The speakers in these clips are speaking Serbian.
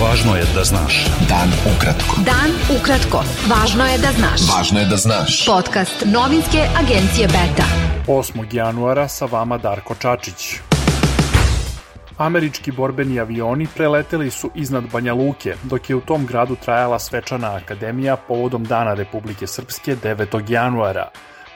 Važno je da znaš. Dan ukratko. Dan ukratko. Važno je da znaš. Važno je da znaš. Podcast novinske agencije Beta. 8. januara sa vama Darko Čačić. Američki borbeni avioni preleteli su iznad Banja Luke, dok je u tom gradu trajala svečana akademija povodom Dana Republike Srpske 9. januara.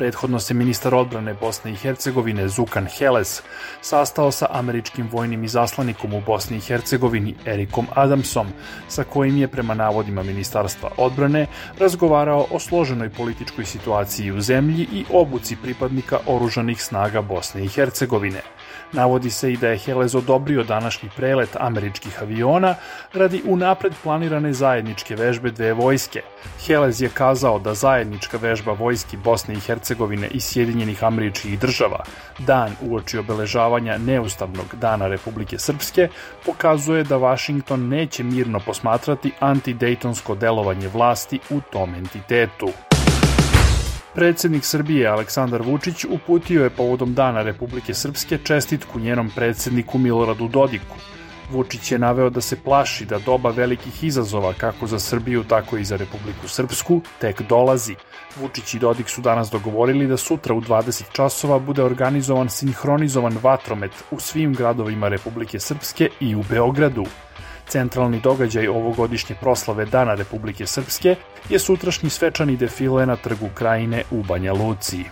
Prethodno se ministar odbrane Bosne i Hercegovine Zukan Heles sastao sa američkim vojnim izaslanikom u Bosni i Hercegovini Erikom Adamsom, sa kojim je prema navodima Ministarstva odbrane razgovarao o složenoj političkoj situaciji u zemlji i obuci pripadnika oružanih snaga Bosne i Hercegovine. Navodi se i da je Helez odobrio današnji prelet američkih aviona radi unapred planirane zajedničke vežbe dve vojske. Helez je kazao da zajednička vežba vojski Bosne i Hercegovine i Sjedinjenih američkih država, dan uoči obeležavanja neustavnog dana Republike Srpske, pokazuje da Washington neće mirno posmatrati antidejtonsko delovanje vlasti u tom entitetu. Predsednik Srbije Aleksandar Vučić uputio je povodom Dana Republike Srpske čestitku njenom predsedniku Miloradu Dodiku. Vučić je naveo da se plaši da doba velikih izazova kako za Srbiju tako i za Republiku Srpsku tek dolazi. Vučić i Dodik su danas dogovorili da sutra u 20 časova bude organizovan sinhronizovan vatromet u svim gradovima Republike Srpske i u Beogradu. Centralni događaj ovogodišnje proslave Dana Republike Srpske je sutrašnji svečani defile na trgu Krajine u Banja Luci.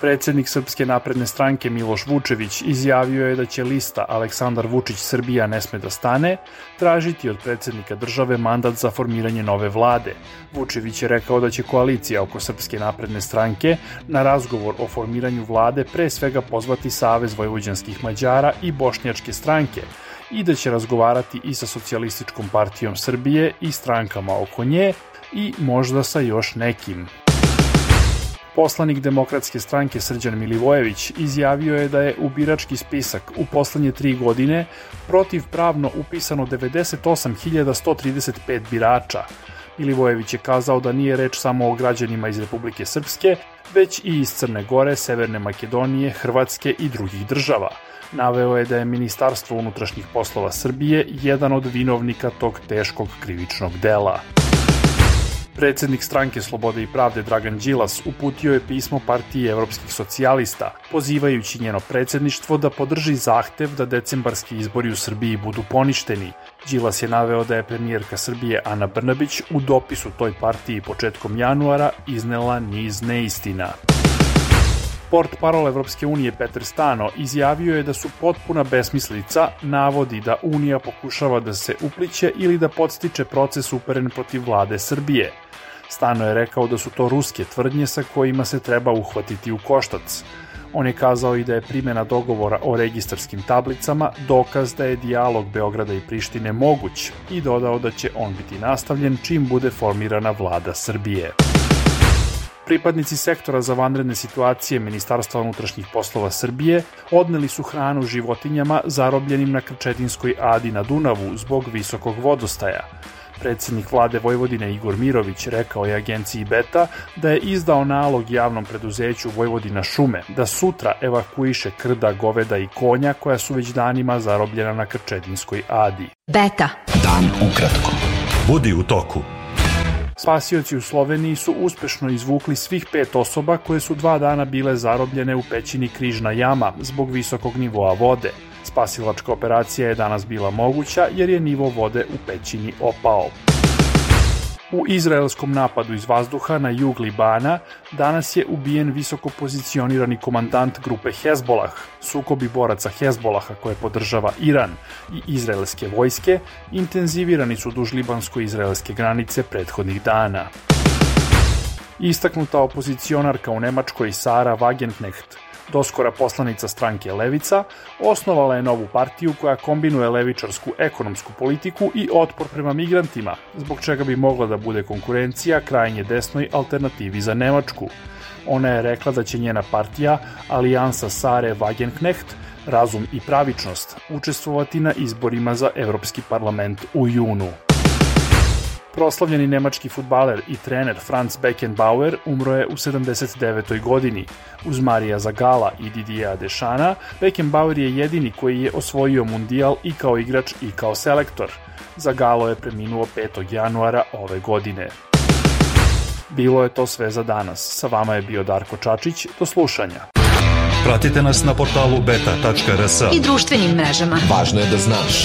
Predsednik Srpske napredne stranke Miloš Vučević izjavio je da će lista Aleksandar Vučić Srbija ne sme da stane tražiti od predsednika države mandat za formiranje nove vlade. Vučević je rekao da će koalicija oko Srpske napredne stranke na razgovor o formiranju vlade pre svega pozvati Savez vojvođanskih Mađara i Bošnjačke stranke, i da će razgovarati i sa Socijalističkom partijom Srbije i strankama oko nje i možda sa još nekim. Poslanik demokratske stranke Srđan Milivojević izjavio je da je u birački spisak u poslednje tri godine protivpravno upisano 98.135 birača. Milivojević je kazao da nije reč samo o građanima iz Republike Srpske, već i iz Crne Gore, Severne Makedonije, Hrvatske i drugih država – naveo je da je Ministarstvo unutrašnjih poslova Srbije jedan od vinovnika tog teškog krivičnog dela. Predsednik stranke Slobode i pravde Dragan Đilas uputio je pismo partiji evropskih socijalista, pozivajući njeno predsedništvo da podrži zahtev da decembarski izbori u Srbiji budu poništeni. Đilas je naveo da je premijerka Srbije Ana Brnabić u dopisu toj partiji početkom januara iznela niz neistina. Port parol Evropske unije Peter Stano izjavio je da su potpuna besmislica navodi da Unija pokušava da se upliće ili da podstiče proces uperen protiv vlade Srbije. Stano je rekao da su to ruske tvrdnje sa kojima se treba uhvatiti u koštac. On je kazao i da je primjena dogovora o registarskim tablicama dokaz da je dijalog Beograda i Prištine moguć i dodao da će on biti nastavljen čim bude formirana vlada Srbije. Pripadnici sektora za vanredne situacije Ministarstva unutrašnjih poslova Srbije odneli su hranu životinjama zarobljenim na Krčetinskoj adi na Dunavu zbog visokog vodostaja. Predsednik vlade Vojvodine Igor Mirović rekao je agenciji Beta da je izdao nalog javnom preduzeću Vojvodina šume da sutra evakuiše krda, goveda i konja koja su već danima zarobljena na Krčedinskoj adi. Beta. Dan ukratko. Budi u toku. Spasioci u Sloveniji su uspešno izvukli svih pet osoba koje su dva dana bile zarobljene u pećini Križna jama zbog visokog nivoa vode. Spasilačka operacija je danas bila moguća jer je nivo vode u pećini opao. U izraelskom napadu iz vazduha na jug Libana danas je ubijen visoko pozicionirani komandant grupe Hezbolah. Sukobi boraca Hezbolaha koje podržava Iran i izraelske vojske intenzivirani su duž libansko-izraelske granice prethodnih dana. Istaknuta opozicionarka u Nemačkoj Sara Wagenknecht doskora poslanica stranke Levica, osnovala je novu partiju koja kombinuje levičarsku ekonomsku politiku i otpor prema migrantima, zbog čega bi mogla da bude konkurencija krajnje desnoj alternativi za Nemačku. Ona je rekla da će njena partija, Alijansa Sare Wagenknecht, Razum i pravičnost, učestvovati na izborima za Evropski parlament u junu. Proslavljeni nemački futbaler i trener Franz Beckenbauer umro je u 79. godini. Uz Marija Zagala i Didija Dešana, Beckenbauer je jedini koji je osvojio mundijal i kao igrač i kao selektor. Zagalo je preminuo 5. januara ove godine. Bilo je to sve za danas. Sa vama je bio Darko Čačić. Do slušanja. Pratite nas na portalu beta.rs. I društvenim mrežama. Važno je da znaš.